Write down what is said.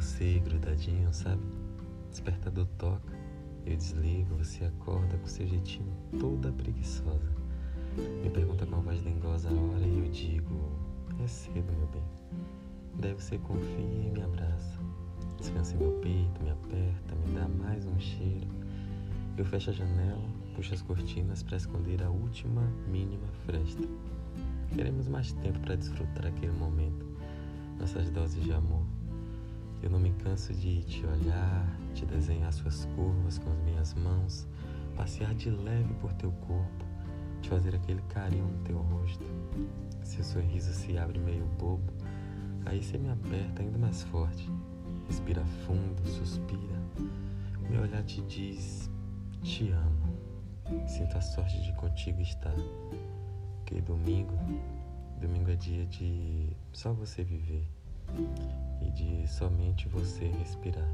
sozinho, sabe? Despertador toca, eu desligo, você acorda com seu jeitinho toda preguiçosa. Me pergunta com a voz dengosa a hora e eu digo: É cedo, meu bem. Daí você confia e me abraça. Descansa meu peito, me aperta, me dá mais um cheiro. Eu fecho a janela, puxo as cortinas para esconder a última mínima fresta. Queremos mais tempo para desfrutar aquele momento, nossas doses de amor. Eu não me canso de te olhar, te desenhar suas curvas com as minhas mãos, passear de leve por teu corpo, te fazer aquele carinho no teu rosto. Seu sorriso se abre meio bobo, aí você me aperta ainda mais forte. Respira fundo, suspira. Meu olhar te diz: Te amo. Sinto a sorte de contigo estar. Porque domingo, domingo é dia de só você viver e de somente você respirar.